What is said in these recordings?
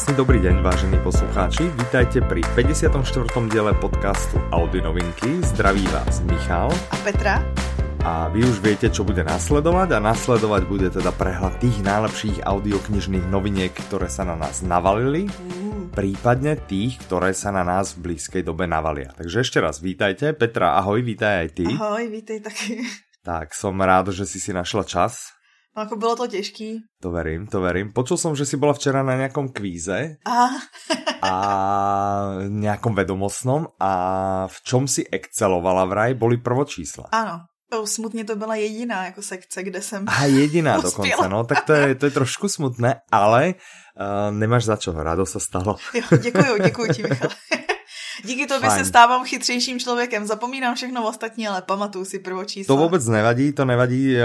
Krásny dobrý deň, vážení poslucháči. Vítajte pri 54. diele podcastu Audi Novinky. Zdraví vás Michal. A Petra. A vy už viete, čo bude nasledovať a nasledovať bude teda prehľad tých najlepších audioknižných noviniek, ktoré sa na nás navalili, mm. prípadne tých, ktoré sa na nás v blízkej dobe navalia. Takže ešte raz vítajte. Petra, ahoj, vítaj aj ty. Ahoj, vítej taky. Tak, som rád, že si si našla čas jako bylo to těžký. To verím, to verím. Počul som, že si bola včera na nejakom kvíze. A... a nejakom vedomostnom a v čom si excelovala vraj, boli prvočísla. Ano, to smutně to byla jediná jako sekce, kde jsem A jediná dokonce, no, tak to je, to je trošku smutné, ale uh, nemáš za čo, rado sa stalo. Jo, děkuju, děkuju ti, Michal. Díky tobě se stávám chytřejším člověkem. Zapomínám všechno ostatní, ale pamatuju si prvočísla. To vůbec nevadí, to nevadí.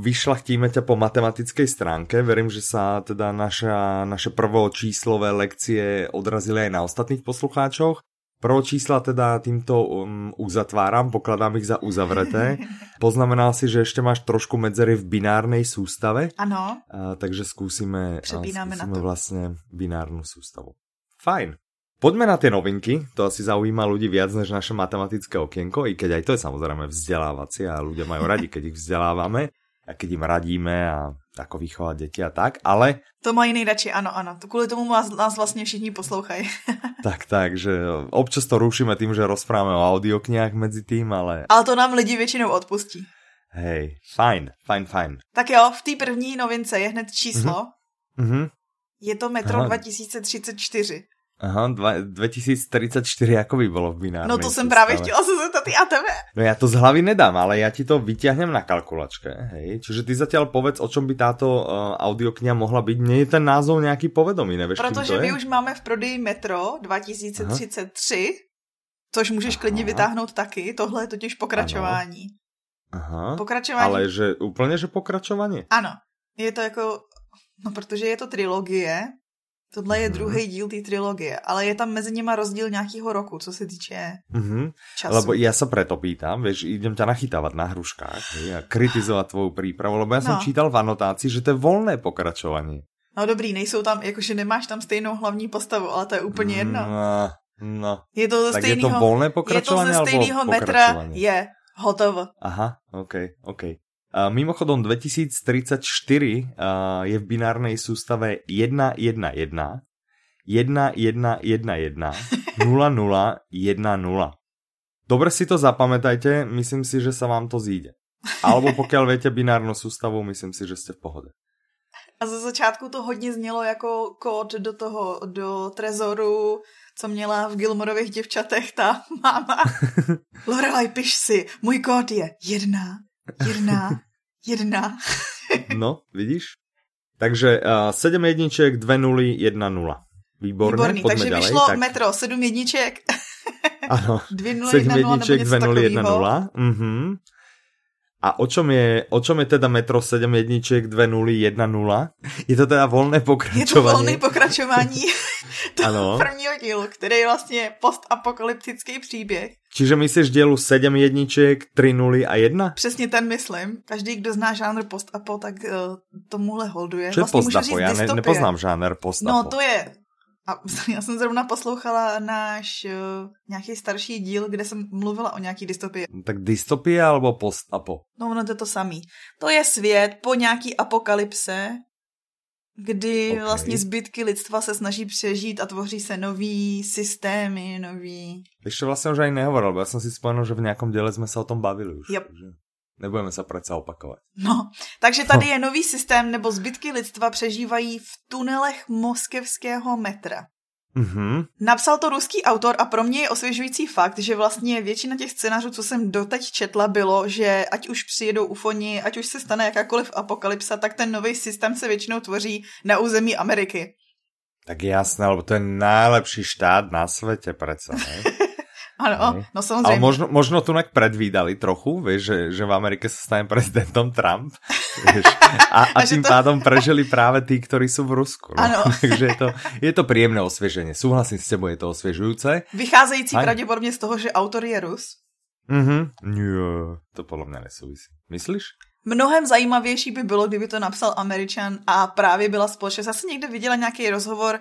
Vyšlachtíme tě po matematické stránke. Verím, že sa teda naša, naše prvočíslové lekcie odrazily aj na ostatných poslucháčoch. Prvo čísla teda týmto um, uzatváram, pokladám ich za uzavreté. Poznamenal si, že ešte máš trošku medzery v binárnej sústave. Ano. Uh, takže skúsime, skúsime na to. vlastne binárnu sústavu. Fajn. Poďme na tie novinky, to asi zaujíma ľudí viac než naše matematické okienko, i keď aj to je samozrejme vzdelávacie a ľudia majú radi, keď ich vzdelávame a keď im radíme a ako vychovať deti a tak, ale... To mají nejradši, ano, ano. To kvůli tomu nás, nás vlastně všichni poslouchají. tak, tak, že občas to rušíme tým, že rozprávame o audioknihách medzi tým, ale... Ale to nám lidi většinou odpustí. Hej, fajn, fajn, fajn. Tak jo, v té první novince je hned číslo. Mm-hmm. Je to Metro Aha. 2034. Aha, 2034 jako by bylo v binárnej No to jsem právě chtěla se zeptat a tebe. No já to z hlavy nedám, ale já ti to vyťahnem na kalkulačke, hej. Čiže ty zatiaľ povedz, o čom by táto uh, audiokniha mohla být. Mně je ten názov nějaký povedomý, nevíš, Protože my už máme v prodeji Metro 2033, Aha. což můžeš Aha. klidně vytáhnout taky. Tohle je totiž pokračování. Aha. Pokračování. Ale že úplně, že pokračování? Ano. Je to jako, no protože je to trilogie, Tohle je mhm. druhý díl té trilogie, ale je tam mezi nimi rozdíl nějakého roku, co se týče mm-hmm. času. Lebo já se preto pýtam, vieš, idem ťa nachytávat na hruškách a kritizovat tvou přípravu, lebo já jsem no. čítal v anotácii, že to je volné pokračování. No dobrý, nejsou tam, jakože nemáš tam stejnou hlavní postavu, ale to je úplně jedno. No, no. Je to ze tak stejného, je to volné pokračování, je to ze stejného metra, je, hotovo. Aha, ok, ok. Mimochodom 2034 uh, je v binárnej sústave 111 1111 0010. Dobre si to zapamätajte, myslím si, že sa vám to zíde. Alebo pokiaľ viete binárnu sústavu, myslím si, že ste v pohode. A ze začátku to hodně znělo jako kód do toho, do trezoru, co měla v Gilmorových děvčatech ta máma. Lorelai, piš si, můj kód je jedna, jedna, jedna. no, vidíš? Takže uh, 7 jedniček, 2 nuly, 1 nula. Výborné, Výborný, takže ďalej, vyšlo tak... metro, 7 jedniček. Ano, 7 jedniček, 2 nuly, 1 nula. Mhm. A o čom, je, o čom je teda metro 7 jedniček, 2 nuly, 1 nula? Je to teda volné pokračování? Je to volné pokračování toho prvního dílu, který je vlastně postapokalyptický příběh. Čiže myslíš dělu 7 jedniček, 3 nuly a 1? Přesně ten myslím. Každý, kdo zná žánr postapo, tak uh, tomuhle holduje. Co je vlastně postapo? Já ne, nepoznám žánr postapo. No to je a já jsem zrovna poslouchala náš uh, nějaký starší díl, kde jsem mluvila o nějaký dystopii. Tak dystopie alebo post-apo? No ono to je to samý. To je svět po nějaký apokalypse, kdy okay. vlastně zbytky lidstva se snaží přežít a tvoří se nový systémy, nový... Ještě vlastně už ani nehovoril, já jsem si vzpomněl, že v nějakom díle jsme se o tom bavili už. Yep. Takže... Nebudeme se přece opakovat. No, takže tady je nový systém, nebo zbytky lidstva přežívají v tunelech moskevského metra. Mm-hmm. Napsal to ruský autor a pro mě je osvěžující fakt, že vlastně většina těch scénářů, co jsem doteď četla, bylo, že ať už přijedou ufoni, ať už se stane jakákoliv apokalypsa, tak ten nový systém se většinou tvoří na území Ameriky. Tak jasné, lebo to je nejlepší štát na světě přece, ne? Ano, no samozřejmě. Ale možno, možno tu predvídali trochu, vieš, že, že v Amerike sa stane prezidentom Trump. Vieš, a, a, a tým to... pádom prežili práve tí, ktorí sú v Rusku. No. Ano. Takže je to, je to príjemné osvieženie. Súhlasím s tebou, je to osviežujúce. Vycházející pravděpodobně z toho, že autor je Rus. Mhm, jo, to podle mě nesouvisí. Myslíš? Mnohem zajímavější by bylo, kdyby to napsal Američan a právě byla společnost. Já jsem někde viděla nějaký rozhovor,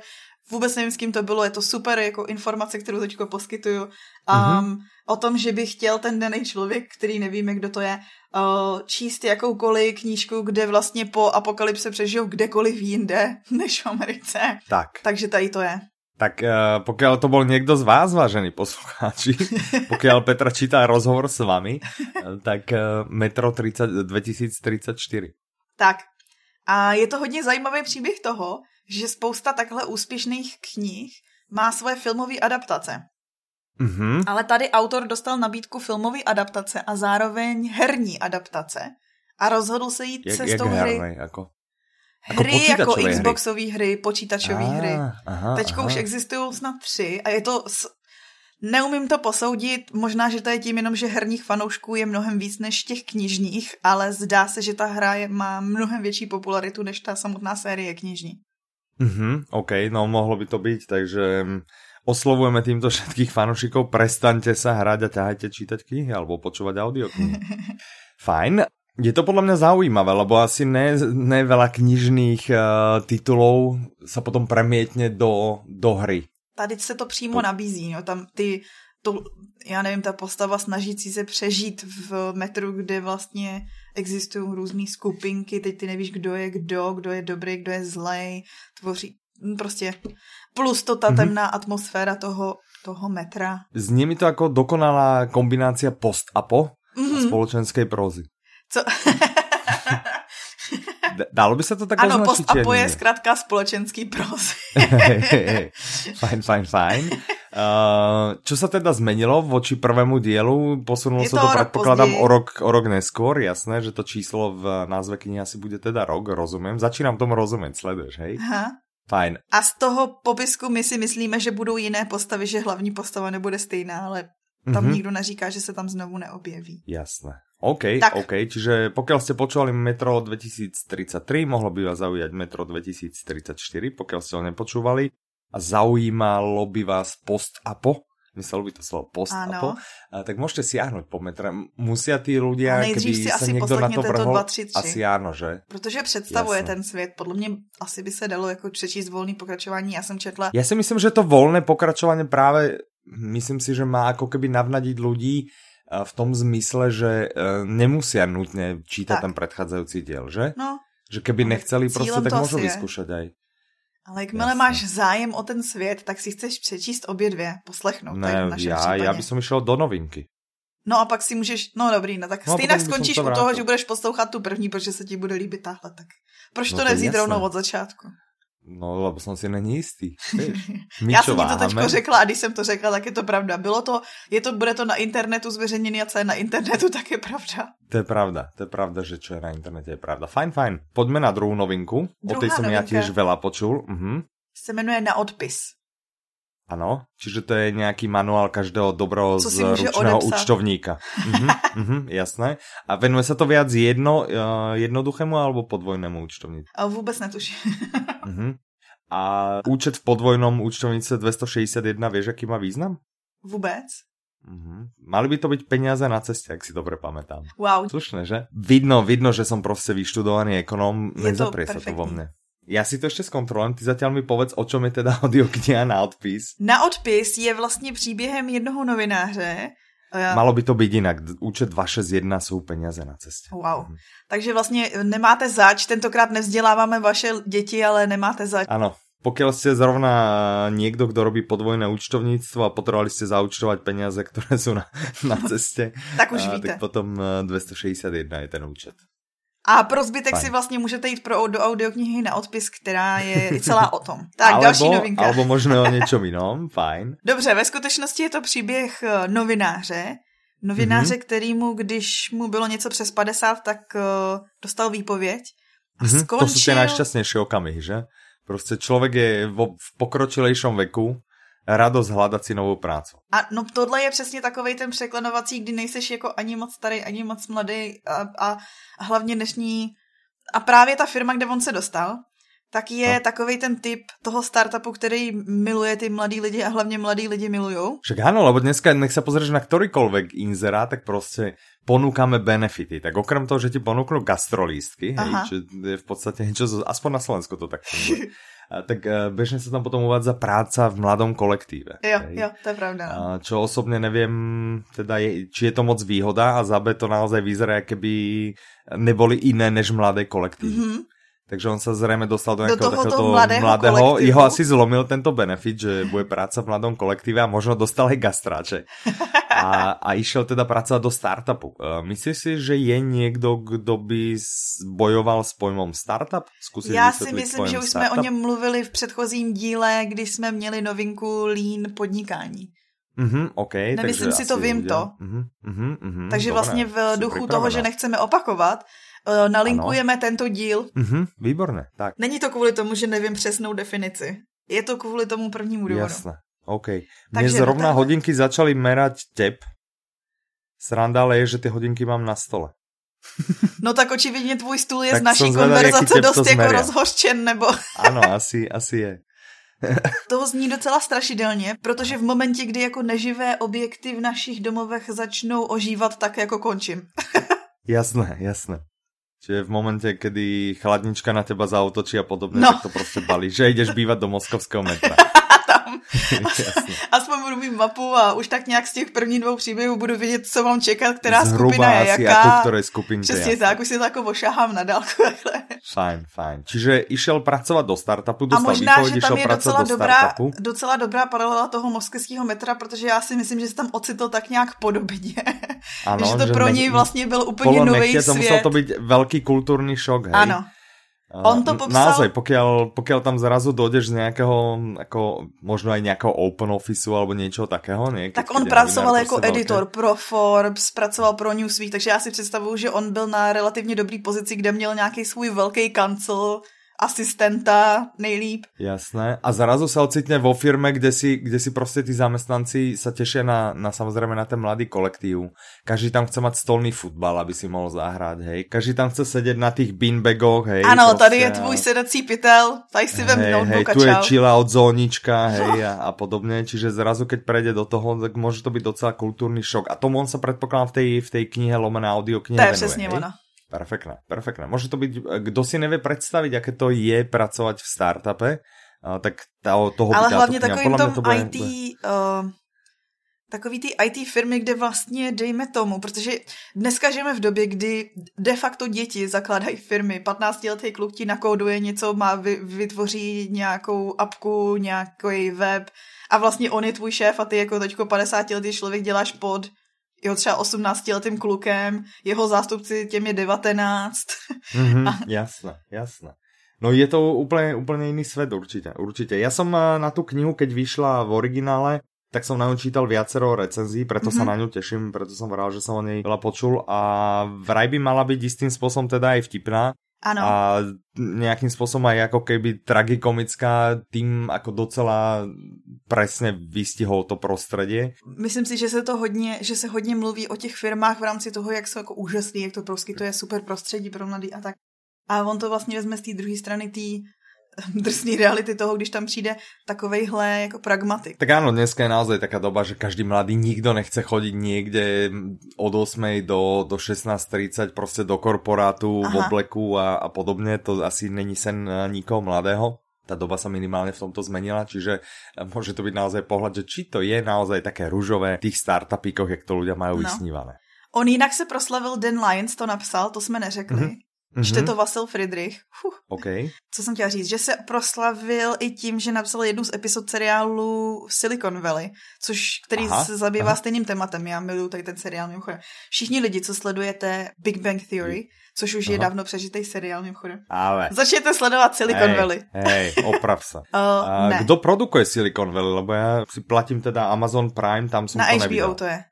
vůbec nevím, s kým to bylo, je to super jako informace, kterou teď poskytuju, um, mm-hmm. o tom, že by chtěl ten daný člověk, který nevíme, kdo to je, uh, číst jakoukoliv knížku, kde vlastně po apokalypse přežijou kdekoliv jinde, než v Americe. Tak. Takže tady to je. Tak uh, pokiaľ to bol niekto z vás, vážení poslucháči, pokiaľ Petra čítá rozhovor s vami, uh, tak uh, Metro 30, 2034. Tak. A je to hodně zajímavý příběh toho, že spousta takhle úspěšných knih má svoje filmové adaptace. Mm-hmm. Ale tady autor dostal nabídku filmové adaptace a zároveň herní adaptace a rozhodl se jít jak, cestou jak hry. Hernej, jako? Jako hry jako Xboxové hry, hry počítačové ah, hry. Teď už existují snad tři a je to... S... Neumím to posoudit, možná, že to je tím jenom, že herních fanoušků je mnohem víc než těch knižních, ale zdá se, že ta hra je, má mnohem větší popularitu než ta samotná série knižní. Mhm, OK, no mohlo by to byť, takže mm, oslovujeme týmto všetkých fanúšikov, prestaňte sa hrať a ťahajte čítať knihy alebo počúvať audioknihy. Fajn. Je to podľa mňa zaujímavé, lebo asi ne, ne veľa knižných uh, titulov sa potom premietne do, do hry. Tady se to přímo to... nabízí, no, tam ty, to, já nevím, ta postava snažící se přežít v metru, kde vlastně existují různé skupinky, teď ty nevíš, kdo je kdo, kdo je dobrý, kdo je zlej, tvoří prostě plus to ta mm-hmm. temná atmosféra toho, toho metra. Zní mi to jako dokonalá kombinácia post-apo mm-hmm. a mhm. spoločenskej prózy. Co? Dalo by se to tak Ano, post-apo je zkrátka společenský prózy. fajn, fajn, fajn. Uh, čo sa teda zmenilo voči prvému dielu? Posunulo sa to, to predpokladám o rok, o rok neskôr, jasné, že to číslo v názve knihy asi bude teda rok, rozumím. Začínám tomu rozumět, sleduješ, hej? Aha. Fajn. A z toho popisku my si myslíme, že budou jiné postavy, že hlavní postava nebude stejná, ale tam mm-hmm. nikdo neříká, že se tam znovu neobjeví. Jasné. OK, tak. OK, čiže pokiaľ ste počúvali Metro 2033, mohlo by vás zaujať Metro 2034, pokiaľ ste ho nepočúvali a zaujímalo by vás post-apo, myslel by to slovo post-apo, tak môžete siahnuť po metre. Musia tí ľudia, keby si sa niekto na to vrhol, to asi áno, že? Protože představuje Jasne. ten svět. Podle mě asi by se dalo jako přečíst volný pokračování. Já jsem četla... Já si myslím, že to volné pokračování právě myslím si, že má ako keby navnadiť ľudí v tom zmysle, že e, nemusia nutně čítať tak. ten predchádzajúci diel, že? No. Že keby nechceli prostě, tak môžu vyskúšať aj. Ale jakmile máš zájem o ten svět, tak si chceš přečíst obě dvě, poslechnout. Ne, já, já bych som išel do novinky. No a pak si můžeš, no dobrý, no tak no, stejně skončíš to u toho, že budeš poslouchat tu první, protože se ti bude líbit tahle, tak proč no to, to nevzít rovnou od začátku? No, lebo jsem si není jistý. Já jsem ti to teďko řekla a když jsem to řekla, tak je to pravda. Bylo to, je to, bude to na internetu zveřejněné a co je na internetu, tak je pravda. To je pravda, to je pravda, že čo je na internete je pravda. Fajn, fajn. Pojďme na druhou novinku. Druhá o tej som ja tiež veľa počul. Uh-huh. Se jmenuje Na odpis. Ano, čiže to je nějaký manuál každého dobrého z ručného účtovníka. uh-huh, uh-huh, jasné. A venuje se to viac jedno, uh, jednoduchému alebo podvojnému účtovníku? A vůbec netuším. uh-huh. A účet v podvojnom účtovnice 261, vieš, aký má význam? Vůbec. Uh-huh. Mali by to být peníze na cestě, jak si dobře pamätám. Wow. Slušné, že? Vidno, vidno, že jsem prostě vyštudovaný ekonom, nezaprie se to vo mne. Já si to ještě zkontrolujem, ty zatím mi povedz, o čem je teda audiokniha na odpis. Na odpis je vlastně příběhem jednoho novináře. Malo by to být jinak. Účet 261 jsou peněze na cestě. Wow. Mhm. Takže vlastně nemáte zač, tentokrát nevzděláváme vaše děti, ale nemáte zač. Ano, Pokiaľ ste zrovna niekto, kto robí podvojné účtovníctvo a potrebovali ste zaučtovať peniaze, ktoré sú na, na ceste, tak už víte. Tak potom 261 je ten účet. A pro zbytek Fajn. si vlastně můžete jít pro, do audioknihy na odpis, která je celá o tom. Tak, alebo, další novinka. Alebo možná o něčem jinom, fajn. Dobře, ve skutečnosti je to příběh eh, novináře, novináře, mm-hmm. kterýmu, když mu bylo něco přes 50, tak uh, dostal výpověď a mm-hmm. skončil... To jsou ty nejšťastnější okamihy, že? Prostě člověk je v pokročilejšom veku, radost hledat si novou práci. A no tohle je přesně takový ten překlenovací, kdy nejseš jako ani moc starý, ani moc mladý a, a hlavně dnešní a právě ta firma, kde on se dostal, tak je no. takový ten typ toho startupu, který miluje ty mladí lidi a hlavně mladí lidi milují. Však ano, lebo dneska, nech se pozrieš na ktorýkoľvek inzerát, tak prostě ponúkame benefity. Tak okrem toho, že ti ponúknu gastrolístky, hej, čo je v podstate niečo, aspoň na Slovensku to tak funguje. tak eh, bežne sa tam potom uvádza práca v mladom kolektíve. Jo, hej. jo, to je pravda. No. Čo osobne neviem, teda je, či je to moc výhoda a za B to naozaj vyzerá, keby neboli iné než mladé kolektívy. Mm -hmm. Takže on sa zrejme dostal do nejakého do takéhoto mladého, mladého jeho asi zlomil tento benefit, že bude práca v mladom kolektíve a možno dostal aj gastráče. A, a išiel teda pracovať do startupu. E, myslíš si, že je niekto, kdo by bojoval s pojmom startup? Zkusíš Já si myslím, že už startup? jsme o něm mluvili v předchozím díle, kdy jsme měli novinku Lean podnikání. Mm-hmm, okay, Nemyslím si to, vím to. Mm-hmm, mm-hmm, takže dobré, vlastně v duchu toho, že nechceme opakovat, Eh, nalinkujeme ano. tento díl. Mm-hmm, výborné, tak. Není to kvůli tomu, že nevím přesnou definici. Je to kvůli tomu prvnímu důvodu. Jasné, OK. Mně zrovna no, hodinky začaly merať tep. Sranda ale je, že ty hodinky mám na stole. No tak očividně tvůj stůl je z naší konverzace dost jako rozhořčen, nebo... ano, asi, asi je. to zní docela strašidelně, protože v momentě, kdy jako neživé objekty v našich domovech začnou ožívat, tak jako končím. jasné, jasné. Čiže v momente, kedy chladnička na teba zautočí a podobne, no. tak to prostě balí, že ideš bývat do moskovského metra. Aspoň budu mít mapu a už tak nějak z těch prvních dvou příběhů budu vědět, co mám čekat, která Zhruba skupina je jaká. Jako které skupinky. Přesně tak, už si to jako ošahám na dálku. Fajn, fajn. Čiže išel pracovat do startupu, dostal a možná, výpověď, že tam je docela dobrá, docela dobrá paralela toho moskevského metra, protože já si myslím, že se tam ocitl tak nějak podobně. Ano, že to že pro něj vlastně byl úplně nový svět. To musel to být velký kulturní šok, hej? Ano, On to popsal... Naozaj, pokiaľ, pokiaľ tam zrazu dojdeš z nejakého, ako, možno aj nejakého open officeu alebo niečo takého, nie? tak on pracoval jako editor velké. pro Forbes, pracoval pro Newsweek, takže já si představuju, že on byl na relativně dobrý pozici, kde měl nějaký svůj velký kancel, asistenta nejlíp. Jasné. A zrazu sa ocitne vo firme, kde si, kde si prostě tí zamestnanci sa tešia na, na samozrejme na ten mladý kolektív. Každý tam chce mať stolný futbal, aby si mohl zahrát, hej. Každý tam chce sedět na tých beanbagoch, hej. Ano, prostě, tady je tvůj sedací pytel, tady si vem hej, hej, tu je chilla od zónička, hej, a, a podobně. Čiže zrazu, keď prejde do toho, tak může to být docela kulturní šok. A tomu on sa predpokladám v tej, v tej knihe lomené audio knihe To je přesně ono. Perfektné, perfektné. Môže to byť, kdo si nevie predstaviť, aké to je pracovať v startupe, tak toho Ale hlavně takovým tom to bude, IT, uh, takový ty IT firmy, kde vlastně, dejme tomu, protože dneska žijeme v době, kdy de facto děti zakládají firmy, 15 letý kluk ti nakóduje něco, má, vy, vytvoří nějakou apku, nějaký web a vlastně on je tvůj šéf a ty jako teďko 50 letý člověk děláš pod jeho třeba 18 letým klukem, jeho zástupci těm je 19. Mm-hmm, a... Jasné, jasné. No je to úplně, úplně jiný svět určitě, určitě. Já jsem eh, na tu knihu, keď vyšla v originále, tak som na ňu čítal viacero recenzí, preto mm-hmm. sa mhm. na ňu teším, preto som vral, že som o nej veľa počul a vraj by mala byť istým spôsobom teda aj vtipná. Ano. A nějakým způsobem aj ako keby tragikomická, tým ako docela presne vystihol to prostředí. Myslím si, že se to hodně, že se hodně mluví o těch firmách v rámci toho, jak jsou jako úžasný, jak to prostě to je super prostředí pro mladý a tak. A on to vlastně vezme z té druhé strany té drsný reality toho, když tam přijde takovejhle jako pragmatik. Tak áno, dneska je naozaj taká doba, že každý mladý nikdo nechce chodit někde od 8 do, do 16.30 prostě do korporátu Aha. v obleku a, a podobně. To asi není sen eh, nikoho mladého. Ta doba sa minimálne v tomto zmenila, čiže eh, môže to byť naozaj pohľad, že či to je naozaj také růžové v tých startupíkoch, jak to ľudia majú no. vysnívané. On jinak se proslavil, Dan Lyons to napsal, to jsme neřekli. Mm-hmm. Mm-hmm. Čte to Vasil Friedrich. Huh. Okay. Co jsem chtěla říct, že se proslavil i tím, že napsal jednu z epizod seriálu Silicon Valley, což, který aha, se zabývá aha. stejným tématem. Já miluju tady ten seriál mimochodem. Všichni lidi, co sledujete Big Bang Theory, což už aha. je dávno přežitý seriál mimochodem. Ale. Začněte sledovat Silicon hej, Valley. Hej, oprav se. uh, kdo produkuje Silicon Valley? Lebo já si platím teda Amazon Prime, tam jsem Na to HBO neviděl. to je.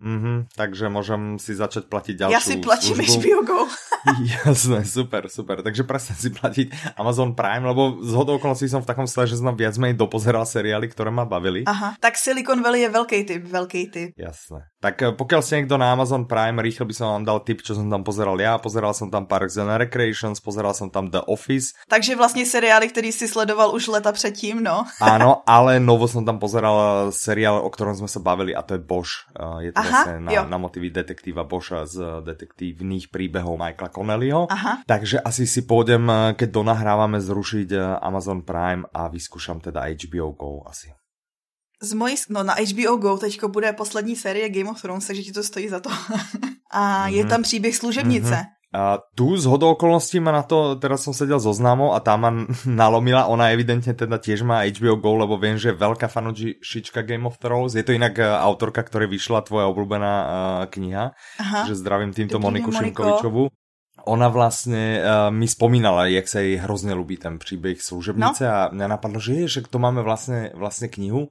Mm-hmm, takže môžem si začať platiť ďalšiu Ja si platím službu. HBO Go. Jasné, super, super. Takže presne si platiť Amazon Prime, lebo z hodou okolností som v takom stave, že som viac menej dopozeral seriály, ktoré ma bavili. Aha, tak Silicon Valley je veľký typ, veľký typ. Jasné. Tak eh, pokiaľ ste niekto na Amazon Prime, rýchlo by som vám dal tip, čo som tam pozeral ja. Pozeral som tam Parks and Recreations, pozeral som tam The Office. Takže vlastně seriály, který si sledoval už leta předtím, no. Áno, ale novo som tam pozeral seriál, o ktorom sme sa bavili a to je Bosch. Eh, je to Aha, vlastne na, na motivy detektíva Boscha z detektívnych príbehov Michaela Connellyho. Aha. Takže asi si pôjdem, eh, keď donahrávame, zrušiť Amazon Prime a vyskúšam teda HBO Go asi. Z mojí, no na HBO Go teďko bude poslední série Game of Thrones, takže ti to stojí za to. a mm-hmm. je tam příběh služebnice. Mm-hmm. A tu z hodou okolností ma na to, teraz som sedel so známou a tá ma nalomila, ona evidentne teda tiež má HBO Go, lebo viem, že je veľká fanúšička Game of Thrones, je to inak uh, autorka, ktoré vyšla tvoja obľúbená uh, kniha, Aha. že zdravím týmto Dobrý Moniku Šimkovičovu. Ona vlastne uh, mi spomínala, jak sa jej hrozne ľubí ten príbeh služebnice no. a mňa napadlo, že je, že to máme vlastne, vlastne knihu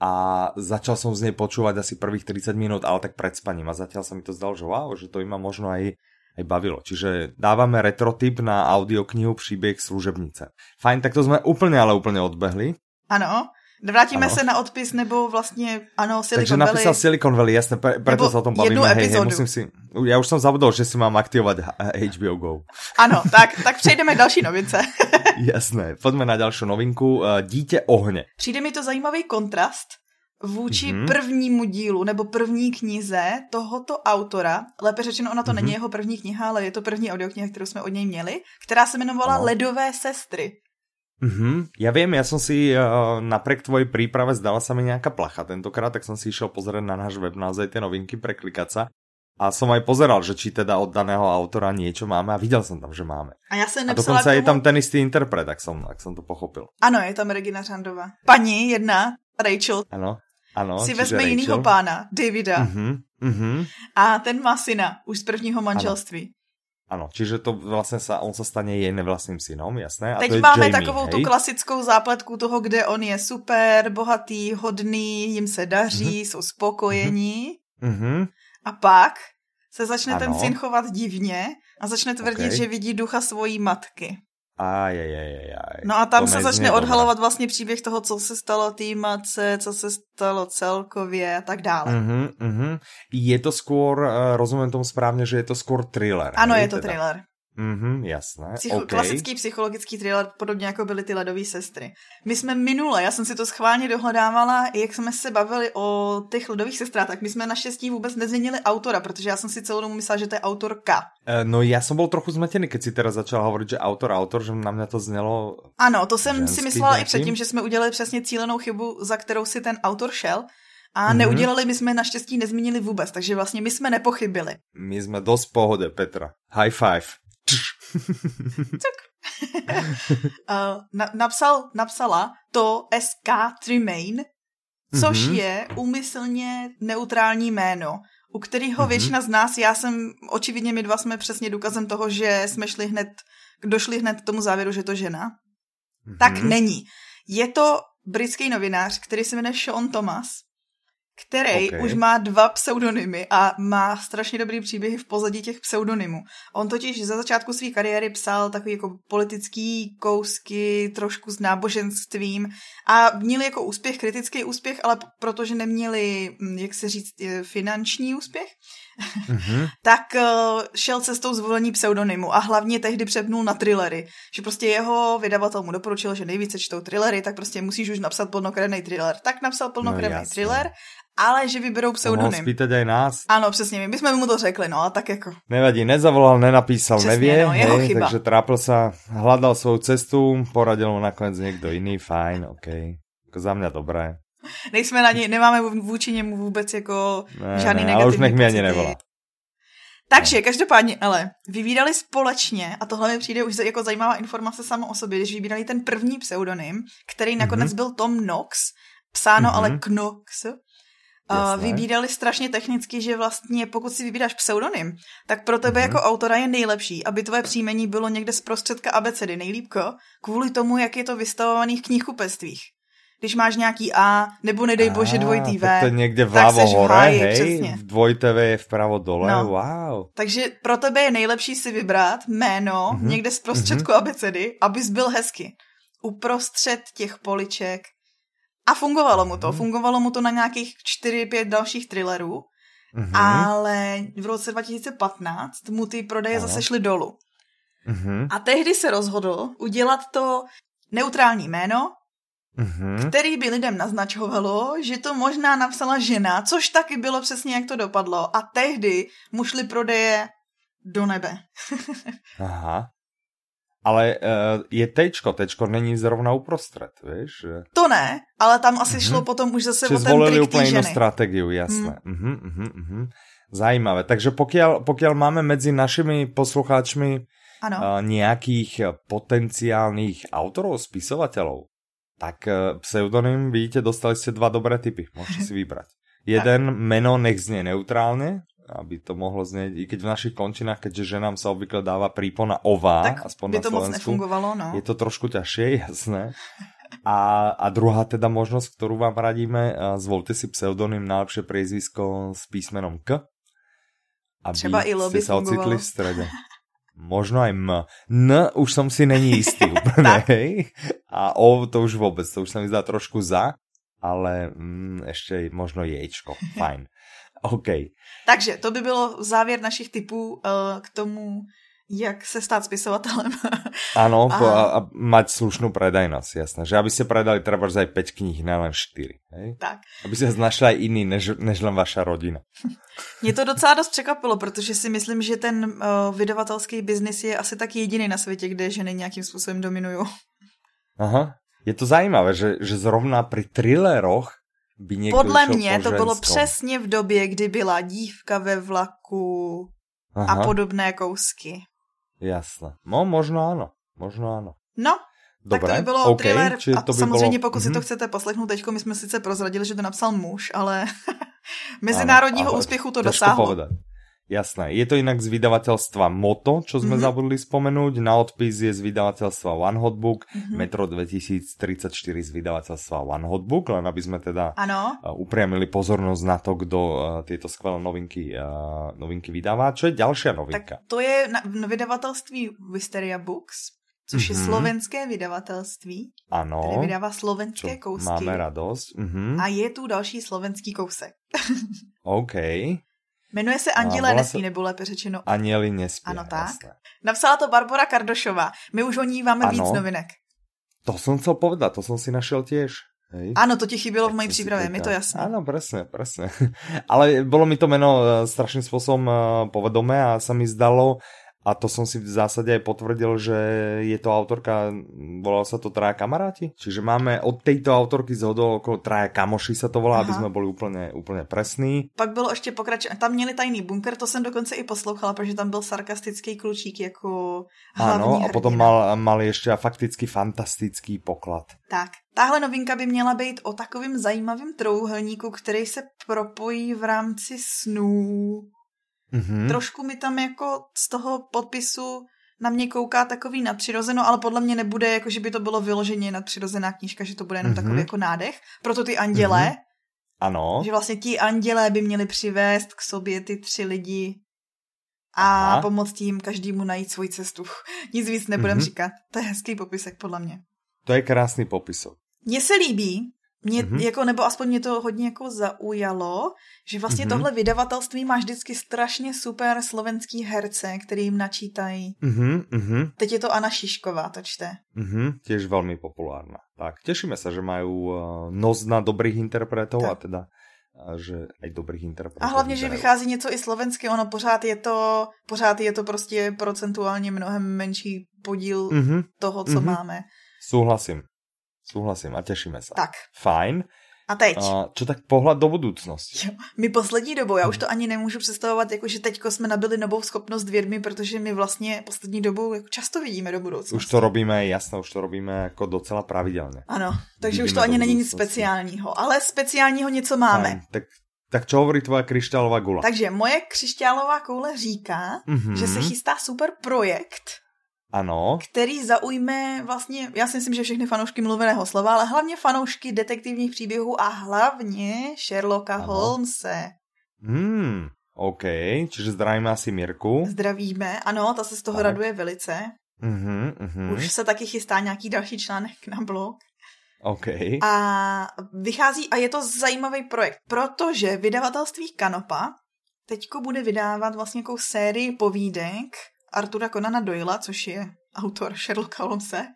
a začal som z nej počúvať asi prvých 30 minút, ale tak pred spaním a zatiaľ sa mi to zdalo, že wow, že to ima možno aj, aj bavilo. Čiže dávame retrotip na audioknihu Příběh služebnice. Fajn, tak to jsme úplně, ale úplně odbehli. Ano, Vrátíme ano. se na odpis, nebo vlastně, ano, Silicon Takže Valley. napísal Silicon Valley, jasné, pre, preto sa o tom bavíme. Hej, hej, musím si, ja už som zabudol, že si mám aktivovat HBO Go. Ano, tak, tak přejdeme k další novince. jasné, pojďme na další novinku. Eh, Dítě ohně. Přijde mi to zajímavý kontrast vůči mm-hmm. prvnímu dílu nebo první knize tohoto autora, lépe řečeno, ona to mm-hmm. není jeho první kniha, ale je to první audiokniha, kterou jsme od něj měli, která se jmenovala ano. Ledové sestry. Mm-hmm. Ja viem, ja som si uh, napriek tvojej príprave zdala sa mi nejaká placha tentokrát, tak som si išiel pozrieť na náš web naozaj tie novinky, preklikať sa. A som aj pozeral, že či teda od daného autora niečo máme a videl som tam, že máme. A já jsem A dokonce tomu... je tam ten istý interpret, tak som, tak som to pochopil. Ano, je tam Regina Řandová. Paní jedna, Rachel. Ano. Ano, si vezme jinýho pána, Davida. Uh-huh, uh-huh. A ten má syna už z prvního manželství. Ano. Ano, čiže to vlastně sa, on se stane jej nevlastným synom, jasné? A Teď to je máme Jamie, takovou hej? tu klasickou zápletku toho, kde on je super, bohatý, hodný, jim se daří, uh-huh. jsou spokojení. Uh-huh. A pak se začne ano. ten syn chovat divně a začne tvrdit, okay. že vidí ducha svojí matky. Aj, aj, aj, aj. No a tam to se začne odhalovat dobré. vlastně příběh toho, co se stalo týmace, co se stalo celkově a tak dále. Uh-huh, uh-huh. Je to skôr, uh, rozumím tomu správně, že je to skôr thriller. Ano, je to teda. thriller. Mhm, jasné. Psycho- okay. Klasický psychologický thriller, podobně jako byly ty ledové sestry. My jsme minule, já jsem si to schválně dohledávala, jak jsme se bavili o těch ledových sestrách, tak my jsme naštěstí vůbec nezměnili autora, protože já jsem si celou dobu myslela, že to je autorka. Uh, no já jsem byl trochu zmatený, když si teda začal hovorit, že autor, autor, že na mě to znělo Ano, to jsem si myslela nějakým. i předtím, že jsme udělali přesně cílenou chybu, za kterou si ten autor šel. A mm-hmm. neudělali, my jsme naštěstí nezmínili vůbec, takže vlastně my jsme nepochybili. My jsme dost pohode, Petra. High five. Uh, na, napsal, napsala to SK Tremaine, což mm-hmm. je úmyslně neutrální jméno, u kterého mm-hmm. většina z nás, já jsem, očividně my dva jsme přesně důkazem toho, že jsme šli hned, došli hned k tomu závěru, že to žena. Mm-hmm. Tak není. Je to britský novinář, který se jmenuje Sean Thomas který okay. už má dva pseudonymy a má strašně dobrý příběhy v pozadí těch pseudonymů. On totiž za začátku své kariéry psal takový jako politický kousky, trošku s náboženstvím a měli jako úspěch, kritický úspěch, ale protože neměli, hm, jak se říct, finanční úspěch, mm-hmm. tak uh, šel cestou zvolení pseudonymu a hlavně tehdy přepnul na thrillery. Že prostě jeho vydavatel mu doporučil, že nejvíce čtou thrillery, tak prostě musíš už napsat plnokrevný thriller. Tak napsal plnokrevný no, thriller ale že vyberou pseudonym. spýtať aj nás. Ano, přesně, my bychom mu to řekli, no a tak jako. Nevadí, nezavolal, nenapísal, přesně, nevie, no, jeho hej, chyba. takže trápil sa, hľadal svou cestu, poradil mu nakonec někdo jiný, fajn, OK. Jako za mě dobré. Nejsme na něj, nemáme vůči němu vůbec jako ne, žádný ne, negativní už nech mě ani nevolá. Takže, každopádně, ale vybírali společně, a tohle mi přijde už jako zajímavá informace samo o sobě, když vybírali ten první pseudonym, který nakonec mm-hmm. byl Tom Knox, psáno mm-hmm. ale Knox, Uh, vybírali strašně technicky, že vlastně pokud si vybíráš pseudonym, tak pro tebe mm-hmm. jako autora je nejlepší, aby tvoje příjmení bylo někde z prostředka abecedy, nejlípko, kvůli tomu, jak je to vystavovaný v knihkupectvích. Když máš nějaký A, nebo nedej bože dvojitý V. Tak to je někde vľavo hore, háji, hej? Přesně. V dvojité V je vpravo dole, no. wow. Takže pro tebe je nejlepší si vybrat jméno mm-hmm. někde z prostředku mm-hmm. abecedy, abys byl hezky. Uprostřed těch poliček. A fungovalo mu to. Mm-hmm. Fungovalo mu to na nějakých 4-5 dalších thrillerů. Mm-hmm. Ale v roce 2015 mu ty prodeje Aha. zase šly dolů. Mm-hmm. A tehdy se rozhodl udělat to neutrální jméno, mm-hmm. který by lidem naznačovalo, že to možná napsala žena, což taky bylo přesně, jak to dopadlo. A tehdy mu šly prodeje do nebe. Aha. Ale uh, je tečko, tečko není zrovna uprostřed, víš? Že... To ne, ale tam asi mm-hmm. šlo potom už zase Či o ten trik úplně jinou strategii, jasné. Mm. Mm-hmm, mm-hmm. Zajímavé. Takže pokud, pokud máme mezi našimi poslucháčmi ano. Uh, nějakých potenciálních autorů, spisovatelů, tak uh, pseudonym, vidíte, dostali jste dva dobré typy, můžete si vybrat. Jeden meno nech znie neutrálně, aby to mohlo znieť, i keď v našich končinách, keďže ženám sa obvykle dáva prípona ová, tak aspoň by na to Slovensku, moc nefungovalo, no. je to trošku ťažšie, jasné. A, a druhá teda možnosť, ktorú vám radíme, zvolte si pseudonym najlepšie priezvisko s písmenom K, aby Třeba i ste sa ocitli v strede. Možno aj M. N už som si není istý úplne, hej? A O to už vôbec, to už sa mi zdá trošku za, ale mm, ešte možno ječko, fajn. OK. Takže to by bylo závěr našich typů uh, k tomu, jak se stát spisovatelem. Ano, a... a, a mať slušnú predajnosť, jasné. Že aby ste predali treba aj 5 knih, nelen 4. Hej? Tak. Aby se našli aj iný, než, než len vaša rodina. Mě to docela dost překvapilo, protože si myslím, že ten uh, vydavatelský biznis je asi tak jediný na světě, kde ženy nějakým způsobem dominují. Aha. Je to zajímavé, že, že zrovna pri thrilleroch by někdo Podle mě to bylo přesně v době, kdy byla dívka ve vlaku Aha. a podobné kousky. Jasné. No, možno ano. Možno ano. No, Dobre, tak to by bylo okay, thriller a to by samozřejmě bylo... pokud mm-hmm. si to mhm. chcete poslechnout teďko, my jsme sice prozradili, že to napsal muž, ale mezinárodního ano, úspěchu to dosáhlo. Povedať. Jasné. Je to inak z vydavateľstva Moto, čo sme mm -hmm. zabudli spomenúť. Na odpis je z vydavateľstva One Hotbook, mm -hmm. Metro 2034 z vydavateľstva One Hotbook, len aby sme teda ano. upriamili pozornosť na to, kdo tieto skvelé novinky, novinky vydává. Čo je ďalšia novinka? Tak to je na, na vydavatelství Wisteria Books, což mm-hmm. je mhm. slovenské vydavatelství, ano, které vydává slovenské kousky. Máme radost. Mm-hmm. A je tu další slovenský kousek. OK. Jmenuje se Anděle nespí, se... nebo lépe řečeno. Anděli nespí. Ano, tak. Jasné. Napsala to Barbara Kardošová. My už o ní máme ano. víc novinek. To jsem chcel povedat, to jsem si našel těž. Hej. Ano, to ti chybělo v mojí přípravě, mi to jasné. Ano, presne, presne. Ale bylo mi to meno eh, strašným způsobem eh, povedomé a sa mi zdalo, a to som si v zásade aj potvrdil, že je to autorka, volalo sa to Traja kamaráti, čiže máme od tejto autorky z hodou okolo Traja kamoši sa to volá, Aha. aby sme boli úplne, úplne presní. Pak bylo ještě pokračování, tam měli tajný bunker, to jsem dokonce i poslouchala, protože tam byl sarkastický klučík jako hlavní Ano, a potom mal, mali ještě fakticky fantastický poklad. Tak, Tahle novinka by měla být o takovým zajímavým trouhelníku, který se propojí v rámci snů Mm-hmm. Trošku mi tam jako z toho podpisu na mě kouká takový nadpřirozeno, ale podle mě nebude, jako že by to bylo vyloženě nadpřirozená knížka, že to bude jenom mm-hmm. takový jako nádech. Proto ty anděle, mm-hmm. ano. že vlastně ti andělé by měli přivést k sobě ty tři lidi a Aha. pomoct jim každému najít svoji cestu. Nic víc nebudem mm-hmm. říkat. To je hezký popisek, podle mě. To je krásný popisok. Mně se líbí, mě, mm-hmm. jako, nebo aspoň mě to hodně jako zaujalo, že vlastně mm-hmm. tohle vydavatelství má vždycky strašně super slovenský herce, který jim načítají. Mm-hmm. Teď je to Anna Šišková, to čte. Mm-hmm. Těž velmi populárna. Tak, těšíme se, že mají uh, nos na dobrých interpretů a teda a že aj dobrých interpretů. A hlavně, že vychází něco i slovensky, ono pořád je to, pořád je to prostě procentuálně mnohem menší podíl mm-hmm. toho, co mm-hmm. máme. Souhlasím. Souhlasím a těšíme se. Tak. Fajn. A teď? A čo tak pohled do budoucnosti? Jo, my poslední dobou, já už to ani nemůžu představovat, jako že teďko jsme nabili novou schopnost vědmy, protože my vlastně poslední dobou jako často vidíme do budoucnosti. Už to robíme, jasné, už to robíme jako docela pravidelně. Ano, takže vidíme už to ani není nic speciálního, ale speciálního něco máme. Fajn, tak tak čo hovorí tvoja kryštálová gula? Takže moje křišťálová koule říká, mm-hmm. že se chystá super projekt, Ano. Který zaujme vlastně, já si myslím, že všechny fanoušky mluveného slova, ale hlavně fanoušky detektivních příběhů a hlavně Sherlocka ano. Holmese. Hmm, OK, čiže zdravíme asi Mirku. Zdravíme, ano, ta se z toho tak. raduje velice. Uh-huh, uh-huh. Už se taky chystá nějaký další článek na blog. OK. A vychází, a je to zajímavý projekt, protože vydavatelství Kanopa teďko bude vydávat vlastně nějakou sérii povídek Artura Conana Doyla, což je autor Sherlocka Holmese,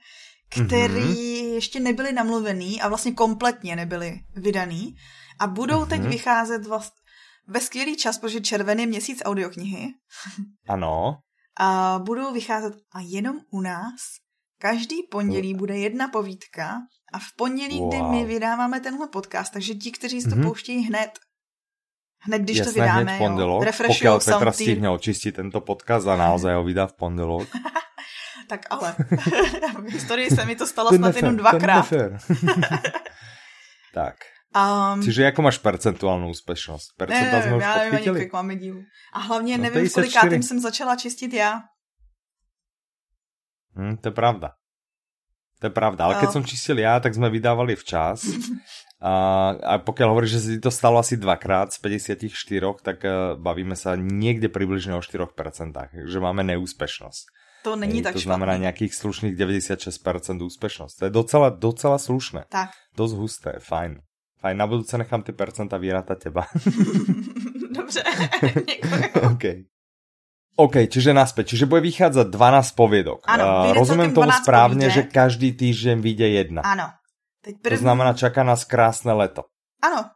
který mm-hmm. ještě nebyli namluvený a vlastně kompletně nebyli vydaný a budou mm-hmm. teď mhm. vycházet vlastně ve skvělý čas, protože červený měsíc audioknihy. Ano. A budou vycházet a jenom u nás každý pondělí bude jedna povídka a v pondělí, wow. kdy my vydáváme tenhle podcast, takže ti, kteří si to mm-hmm. pouštějí hned, hned když Jasné, to vydáme, hned v pondelok, jo, pokiaľ Petra stihne očistit tento podcast a naozaj ho vydá v pondelok. tak ale v historii se mi to stalo snad jenom dvakrát. tak. Um, Čiže jako máš percentuálnu úspěšnost? Percenta ne, ne, ne, já nevím ani, kolik máme dílů. A hlavně no, nevím, kolikátým jsem začala čistit já. Hmm, to je pravda. To je pravda, ale keď som čistil ja, tak sme vydávali včas. A, a pokiaľ hovoríš, že si to stalo asi dvakrát z 54, tak uh, bavíme sa niekde približne o 4%, že máme neúspešnosť. To není Ej, tak To znamená nějakých slušných 96% úspěšnost. To je docela, docela slušné. Tak. Dost husté, fajn. Fajn, na budúce nechám ty percenta vyrátať teba. Dobře, OK. OK, čiže naspäť. Čiže bude vychádzať 12 poviedok. Ano, uh, Rozumiem tomu správne, že každý týždeň vyjde jedna. Ano. Teď první... To znamená, čaká nás krásné leto. Ano.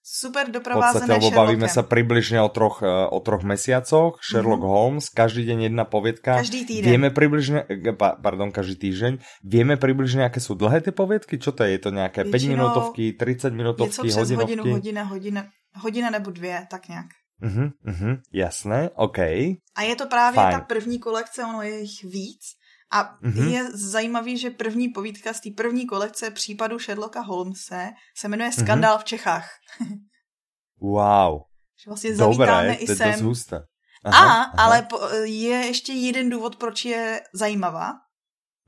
Super doprovázené V podstate, bavíme sa približne o troch, uh, o troch mesiacoch. Sherlock mm-hmm. Holmes, každý deň jedna poviedka. Každý týden. Vieme približne, eh, pardon, každý týždeň. Vieme približne, aké sú dlhé tie poviedky? Čo to je? Je to nejaké 5 minútovky, 30 minútovky, hodinovky? hodinu, hodina, hodina, hodina nebo dvě, tak nějak. Uh-huh, uh-huh, jasné, OK. A je to právě Fajn. ta první kolekce, ono je jich víc. A uh-huh. je zajímavý, že první povídka z té první kolekce případu Sherlocka Holmese se jmenuje Skandál uh-huh. v Čechách. wow. Že vlastně Dobré, i to sem. dost Aha, a, aha. ale po, je ještě jeden důvod, proč je zajímavá.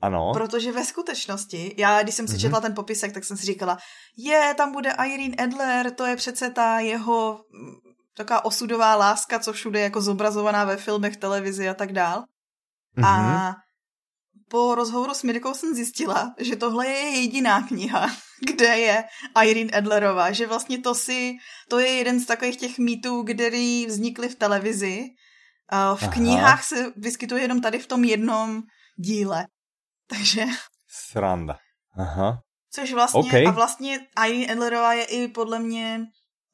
Ano. Protože ve skutečnosti, já když jsem si mm-hmm. četla ten popisek, tak jsem si říkala, je, tam bude Irene Adler, to je přece ta jeho taková osudová láska, co všude je jako zobrazovaná ve filmech, televizi a tak dál. Mm-hmm. A mhm. po rozhovoru s Mirkou jsem zjistila, že tohle je jediná kniha, kde je Irene Adlerová, že vlastně to si, to je jeden z takových těch mýtů, který vznikly v televizi. V Aha. knihách se vyskytuje jenom tady v tom jednom díle. Takže... Sranda. Aha. Což vlastně, okay. a vlastně Irene Adlerová je i podle mě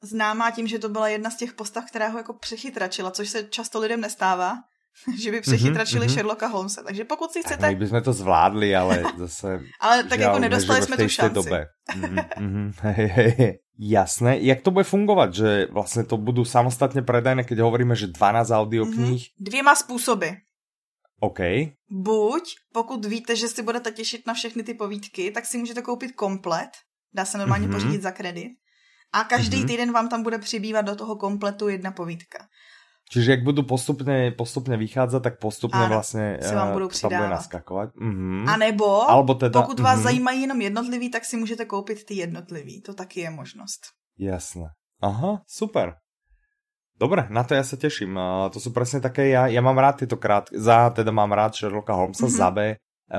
známá tím, že to byla jedna z těch postav, která ho jako přechytračila, což se často lidem nestává, že by přechytračili mm-hmm. Sherlocka Holmesa. Takže pokud si chcete... Tak bychom to zvládli, ale zase... ale tak jako nedostali jsme tu šanci. Dobe. mm-hmm. Jasné. Jak to bude fungovat, že vlastně to budou samostatně predajné, keď hovoríme, že 12 audioknih? Mm-hmm. Dvěma způsoby. OK. Buď, pokud víte, že si budete těšit na všechny ty povídky, tak si můžete koupit komplet. Dá se normálně mm-hmm. pořídit za kredit a každý mm-hmm. týden vám tam bude přibývat do toho kompletu jedna povídka. Čiže jak budu postupně, postupně vycházet, tak postupně ano, vlastně se vám budou přidávat. bude naskakovat. Mm-hmm. A nebo, Albo teda, pokud vás mm-hmm. zajímají jenom jednotlivý, tak si můžete koupit ty jednotlivý. To taky je možnost. Jasné. Aha, super. Dobre, na to ja sa teším. To sú presne také, ja, ja mám rád tieto krátke, za teda mám rád Sherlocka Holmesa, mm-hmm. za B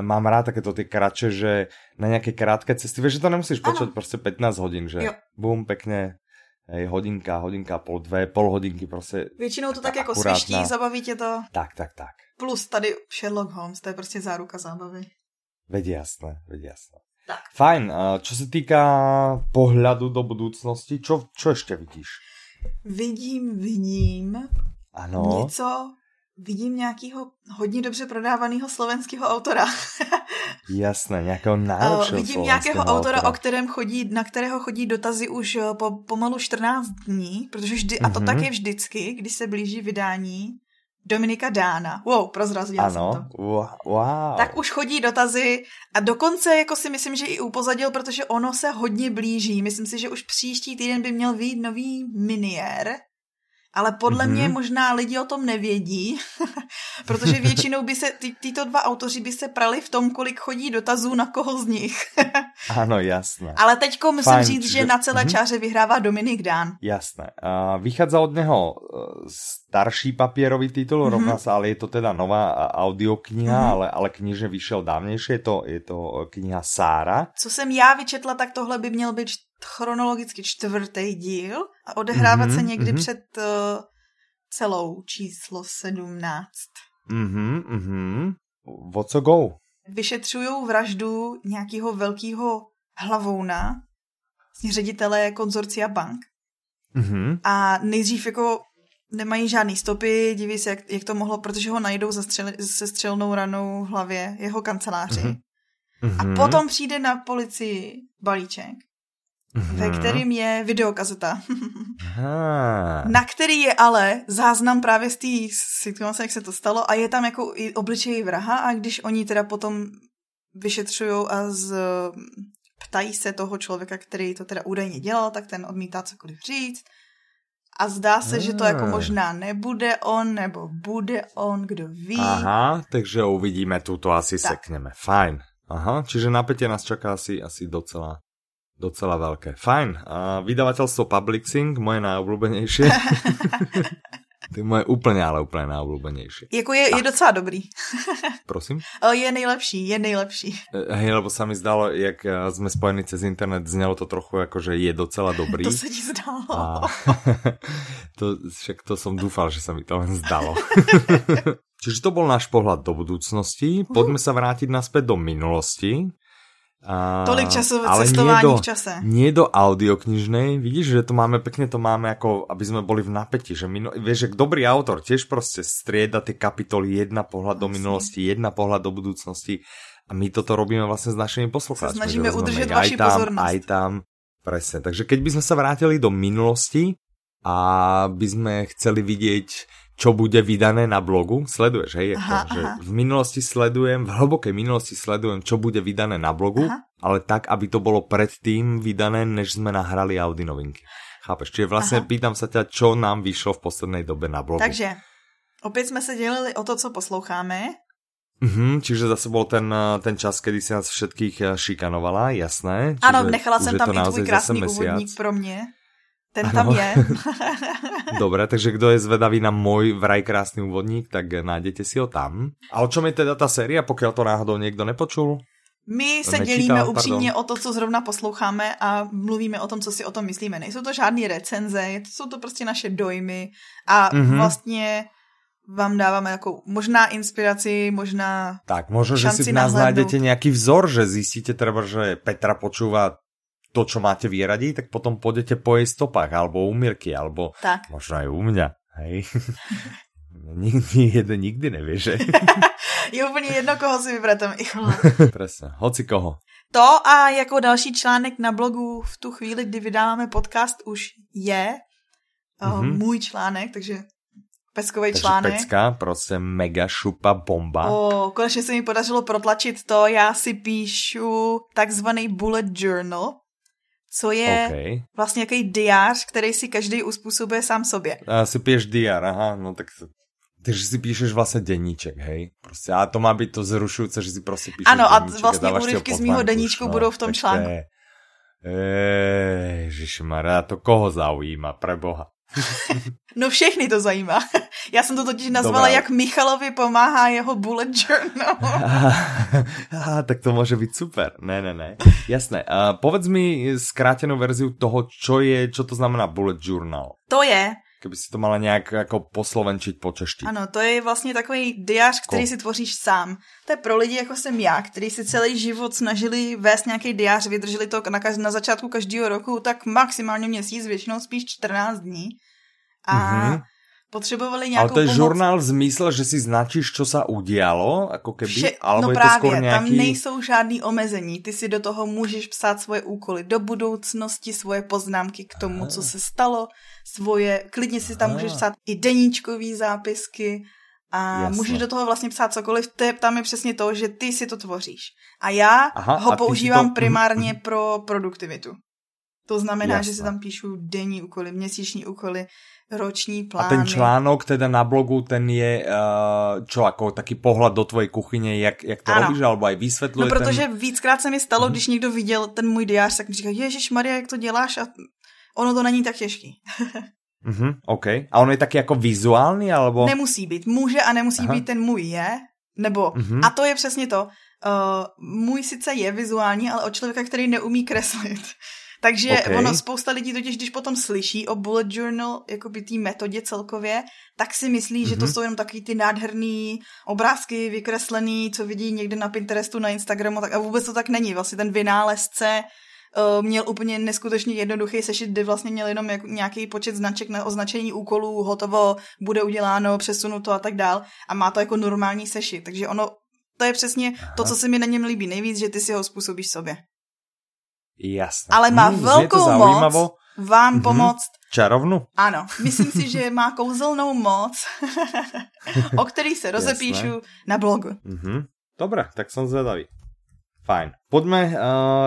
mám rád takéto ty kratšie, že na nejaké krátke cesty, vieš, že to nemusíš počať prostě 15 hodin, že jo. bum, pekne, hej, hodinka, hodinka, pol dve, pol hodinky prostě. Většinou to tak jako sviští, zabaví tě to. Tak, tak, tak. Plus tady Sherlock Holmes, to je prostě záruka zábavy. Veď jasné, veď jasné. Tak. Fajn, čo se týká pohľadu do budoucnosti, čo, čo ještě vidíš? Vidím, vidím ano. něco vidím nějakého hodně dobře prodávaného slovenského autora. Jasné, nějakého náročného Vidím nějakého autora, autora, o kterém chodí, na kterého chodí dotazy už eh, po pomalu 14 dní, protože vždy, mm-hmm. a to tak mhm. je vždycky, když se blíží vydání Dominika Dána. Wow, prozrazila ano, jsem to. Wow. Tak už chodí dotazy a dokonce jako si myslím, že i upozadil, protože ono se hodně blíží. Myslím si, že už příští týden by měl být nový miniér ale podle mm-hmm. mě možná lidi o tom nevědí, Protože většinou by se, ty, tyto dva autoři by se prali v tom, kolik chodí dotazů na koho z nich. ano, jasné. Ale teďko musím Fajn, říct, že na celé mm-hmm. čáře vyhrává Dominik Dán. Jasné. Uh, vychádza od něho e, starší papierový titul, mm-hmm. rovná sa, ale je to teda nová audiokniha, mm-hmm. ale, ale knižně vyšel dávnější, je to, je to kniha Sára. Co jsem já vyčetla, tak tohle by měl být chronologicky čtvrtý díl a odehrávat mm-hmm, se někdy mm-hmm. před uh, celou číslo 17. Mhm, mhm. O co go? Vyšetřují vraždu nějakého velkého hlavouna, ředitele konzorcia bank. Mm-hmm. A nejdřív jako nemají žádný stopy, diví se, jak, jak to mohlo, protože ho najdou střel, se střelnou ranou v hlavě jeho kanceláři. Mm-hmm. A potom přijde na policii balíček mm-hmm. ve kterým je videokazeta, na který je ale záznam právě z té situace, jak se to stalo a je tam jako i obličej vraha a když oni teda potom vyšetřují a z, ptají se toho člověka, který to teda údajně dělal, tak ten odmítá cokoliv říct. A zdá se, že to jako možná nebude on, nebo bude on, kdo ví. Aha, takže uvidíme, tu to asi tak. sekneme. Fajn. Aha, čiže napätie nás čaká asi, asi docela Docela veľké. Fajn. A vydavateľstvo Publixing, moje najobľúbenejšie. to je moje úplně, ale úplně najobľúbenejšie. Jako je, je docela dobrý. Prosím? Je nejlepší, je nejlepší. E, hej, lebo sa mi zdalo, jak jsme spojení cez internet, znělo to trochu jako, že je docela dobrý. To se ti zdalo. A... to, však to som dúfal, že sa mi to len zdalo. Čiže to bol náš pohľad do budúcnosti. Poďme sa vrátiť naspäť do minulosti. A, Tolik času cestování do, v čase. Nie do audioknižnej, vidíš, že to máme pekne, to máme ako, aby sme boli v napätí, že minu, vieš, že dobrý autor tiež prostě strieda ty kapitoly, jedna pohľad do minulosti, jedna pohľad do budúcnosti a my toto robíme vlastně s našimi poslucháčmi. snažíme udržet vaši tam, pozornosť. Aj tam, presne. Takže keď by sme sa vrátili do minulosti a by sme chceli vidieť čo bude vydané na blogu. Sleduješ, hej? Aha, to, že aha. v minulosti sledujem, v hlbokej minulosti sledujem, čo bude vydané na blogu, aha. ale tak, aby to bolo predtým vydané, než sme nahrali Audi novinky. Chápeš? Čiže vlastně aha. pýtam sa ťa, čo nám vyšlo v poslednej dobe na blogu. Takže, opět jsme se dělili o to, co posloucháme. Mhm, čiže zase bol ten, ten čas, kedy si nás všetkých eh, šikanovala, jasné. Ano, nechala jsem tam i tvůj krásný úvodník pro mě. Ten ano. tam je. Dobre, takže kdo je zvedavý na môj vraj krásný úvodník, tak nájdete si ho tam. A o čom je teda ta séria, pokud to náhodou někdo nepočul? My se Nečítal, dělíme upřímně pardon. o to, co zrovna posloucháme a mluvíme o tom, co si o tom myslíme. Nejsou to žádné recenze, jsou to prostě naše dojmy a mm-hmm. vlastně vám dáváme jako možná inspiraci, možná Tak, možno, že si v nás nájdete nějaký vzor, že zjistíte třeba, že Petra počúva to, čo máte vyradiť, tak potom pôjdete po jej stopách, alebo u Mirky, alebo tak. možno aj u mňa. Hej. nikdy, jeden nikdy nevie, že? je úplně jedno, koho si vybrateme. Presne, hoci koho. To a jako další článek na blogu v tu chvíli, kdy vydáváme podcast, už je mm-hmm. můj článek, takže peskový Takže článek. pecka, prostě mega šupa bomba. O, konečně se mi podařilo protlačit to, já si píšu takzvaný bullet journal, co je okay. vlastně jaký diář, který si každý uspůsobuje sám sobě. A si píš diár, aha, no tak takže si píšeš vlastně deníček, hej? Prostě, a to má být to zrušující, že si prostě píšeš Ano, a vlastně úryvky z mýho deníčku no, budou v tom článku. Ježišmarja, to koho zaujíma, preboha. No všechny to zajímá. Já jsem to totiž nazvala, Dobrá. jak Michalovi pomáhá jeho bullet journal. Aha, tak to může být super. Ne, ne, ne. Jasné. Uh, povedz mi zkrátenou verziu toho, čo je, čo to znamená bullet journal. To je, Kdyby si to mala nějak jako poslovenčit, počeštit. Ano, to je vlastně takový diář, který si tvoříš sám. To je pro lidi, jako jsem já, kteří si celý život snažili vést nějaký diář, vydrželi to na, kaž- na začátku každého roku, tak maximálně měsíc, většinou spíš 14 dní. A mm-hmm potřebovali nějakou Ale to je pomoc. žurnál v zmysle, že si značíš, co se udělalo, jako keby, Vše, alebo no je právě, to skôr nějaký... tam nejsou žádný omezení. Ty si do toho můžeš psát svoje úkoly do budoucnosti, svoje poznámky k tomu, Aha. co se stalo, svoje, klidně si tam Aha. můžeš psát i deníčkový zápisky a Jasne. můžeš do toho vlastně psát cokoliv. To tam je přesně to, že ty si to tvoříš. A já Aha, ho a používám to... primárně pro produktivitu. To znamená, Jasne. že se tam píšu denní úkoly, měsíční úkoly, roční plány. A ten článok teda na blogu, ten je uh, čo, jako taký pohled do tvojej kuchyně, jak, jak to ano. robíš, alebo aj vysvětluje No protože ten... víckrát se mi stalo, mm-hmm. když někdo viděl ten můj diář, tak mi říká, Ježíš Maria, jak to děláš a ono to není tak těžký. mm-hmm, OK. A on je taky jako vizuální, alebo? Nemusí být. Může a nemusí Aha. být ten můj je, nebo, mm-hmm. a to je přesně to, uh, můj sice je vizuální, ale od člověka, který neumí kreslit. Takže okay. ono spousta lidí totiž, když potom slyší o bullet journal, jako by té metodě celkově, tak si myslí, mm-hmm. že to mhm. jsou jenom takový ty nádherný obrázky vykreslený, co vidí někde na Pinterestu, na Instagramu, tak a vůbec to tak není. Vlastně ten vynálezce uh, měl úplně neskutečně jednoduchý sešit, kde vlastně měl jenom jak, nějaký počet značek na označení úkolů, hotovo, bude uděláno, přesunuto a tak dál a má to jako normální sešit. Takže ono, to je přesně Aha. to, co se mi na něm líbí nejvíc, že ty si ho způsobíš sobě. Jasné. Ale má hmm, velkou moc vám mm-hmm. pomoct. Čarovnu? Ano, myslím si, že má kouzelnou moc, o který se rozepíšu Jasné. na blogu. Mm-hmm. Dobre, tak som zvedavý. Fajn. Poďme, uh,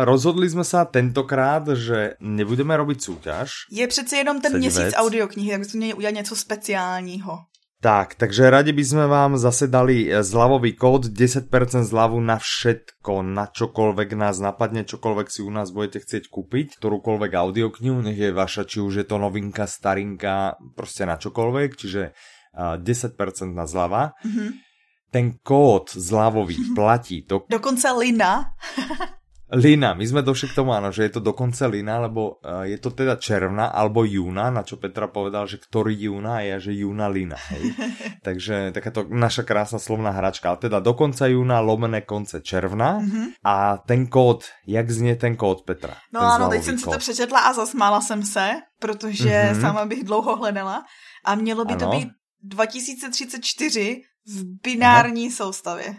rozhodli jsme se tentokrát, že nebudeme robiť súťaž. Je přece jenom ten měsíc audioknihy, tak bychom měli udělat něco speciálního. Tak, takže radi by sme vám zase dali eh, zľavový kód, 10% zľavu na všetko, na čokoľvek nás napadne, čokoľvek si u nás budete chcieť kúpiť, ktorúkoľvek audioknihu, nech je vaša, či už je to novinka, starinka, prostě na čokoľvek, čiže 10% na zľava. Mm -hmm. Ten kód zľavový platí do... Dokonce Lina. Lina, my sme došli k tomu, áno, že je to dokonce Lina, lebo uh, je to teda června alebo júna, na čo Petra povedal, že ktorý júna a ja, že júna Lina. Hej. Takže takáto naša krásna slovná hračka. Ale teda do konca júna lomené konce června mm-hmm. a ten kód, jak znie ten kód Petra? No ano, teď jsem si to přečetla a zasmála jsem se, protože mm-hmm. sama bych dlouho hledala a mělo by ano. to být 2034 v binární Aha. soustavě.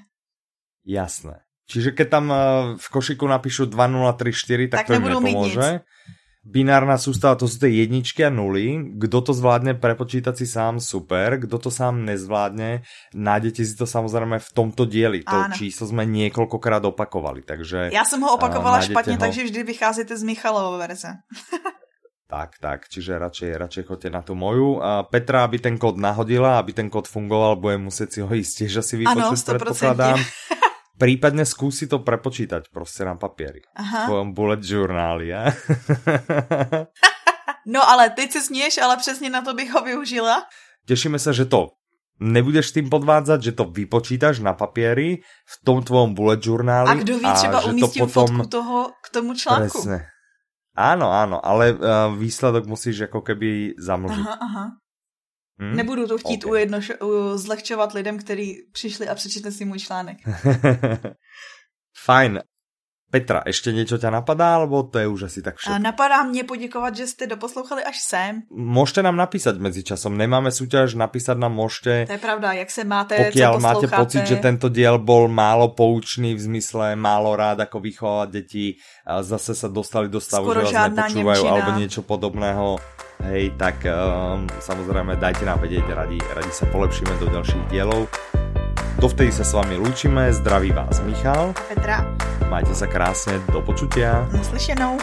Jasné. Čiže keď tam eh, v košiku napíšu 2034, tak, tak to im nepomôže. Binárna sústava, to sú tie jedničky a nuly. Kdo to zvládne prepočítať si sám, super. Kdo to sám nezvládne, nájdete si to samozrejme v tomto dieli. To Áno. číslo sme niekoľkokrát opakovali, takže... Já jsem ho opakovala uh, špatně, ho... takže vždy vycházíte z Michalovou verze. tak, tak, čiže radšej, radšej choďte na tú moju. A Petra, aby ten kód nahodila, aby ten kód fungoval, bude muset si ho ísť tiež asi vypočuť, predpokladám. Prípadne skúsi to prepočítať prostě na papieri. Aha. V tvojom bullet journáli, ja? no ale teď se směješ, ale přesně na to bych ho využila. Těšíme se, že to nebudeš tým podvádzať, že to vypočítaš na papieri v tom tvojom bullet journáli. A kdo ví, třeba umístím potom... fotku toho k tomu článku. Presne. Áno, áno, ale uh, výsledok musíš jako keby zamlžiť. Aha, aha. Hmm? Nebudu to chtít okay. ujednoš, zlehčovat lidem, kteří přišli a přečetli si můj článek. Fajn. Petra, ještě něco tě napadá, alebo to je už asi tak všechno? Napadá mě poděkovat, že jste doposlouchali až sem. Můžete nám napísat mezi časom, nemáme súťaž, napísat nám můžete. To je pravda, jak se máte, Pokiaľ máte pocit, že tento diel bol málo poučný v zmysle málo rád, ako vychovať deti, zase sa dostali do stavu, Skoro že vás nepočúvajú, alebo niečo podobného hej, tak um, samozrejme dajte nám vedieť, radi, radi sa polepšíme do ďalších dielov. Dovtedy sa s vami lúčime, zdraví vás Michal. Petra. Majte sa krásne, do počutia. Naslyšenou.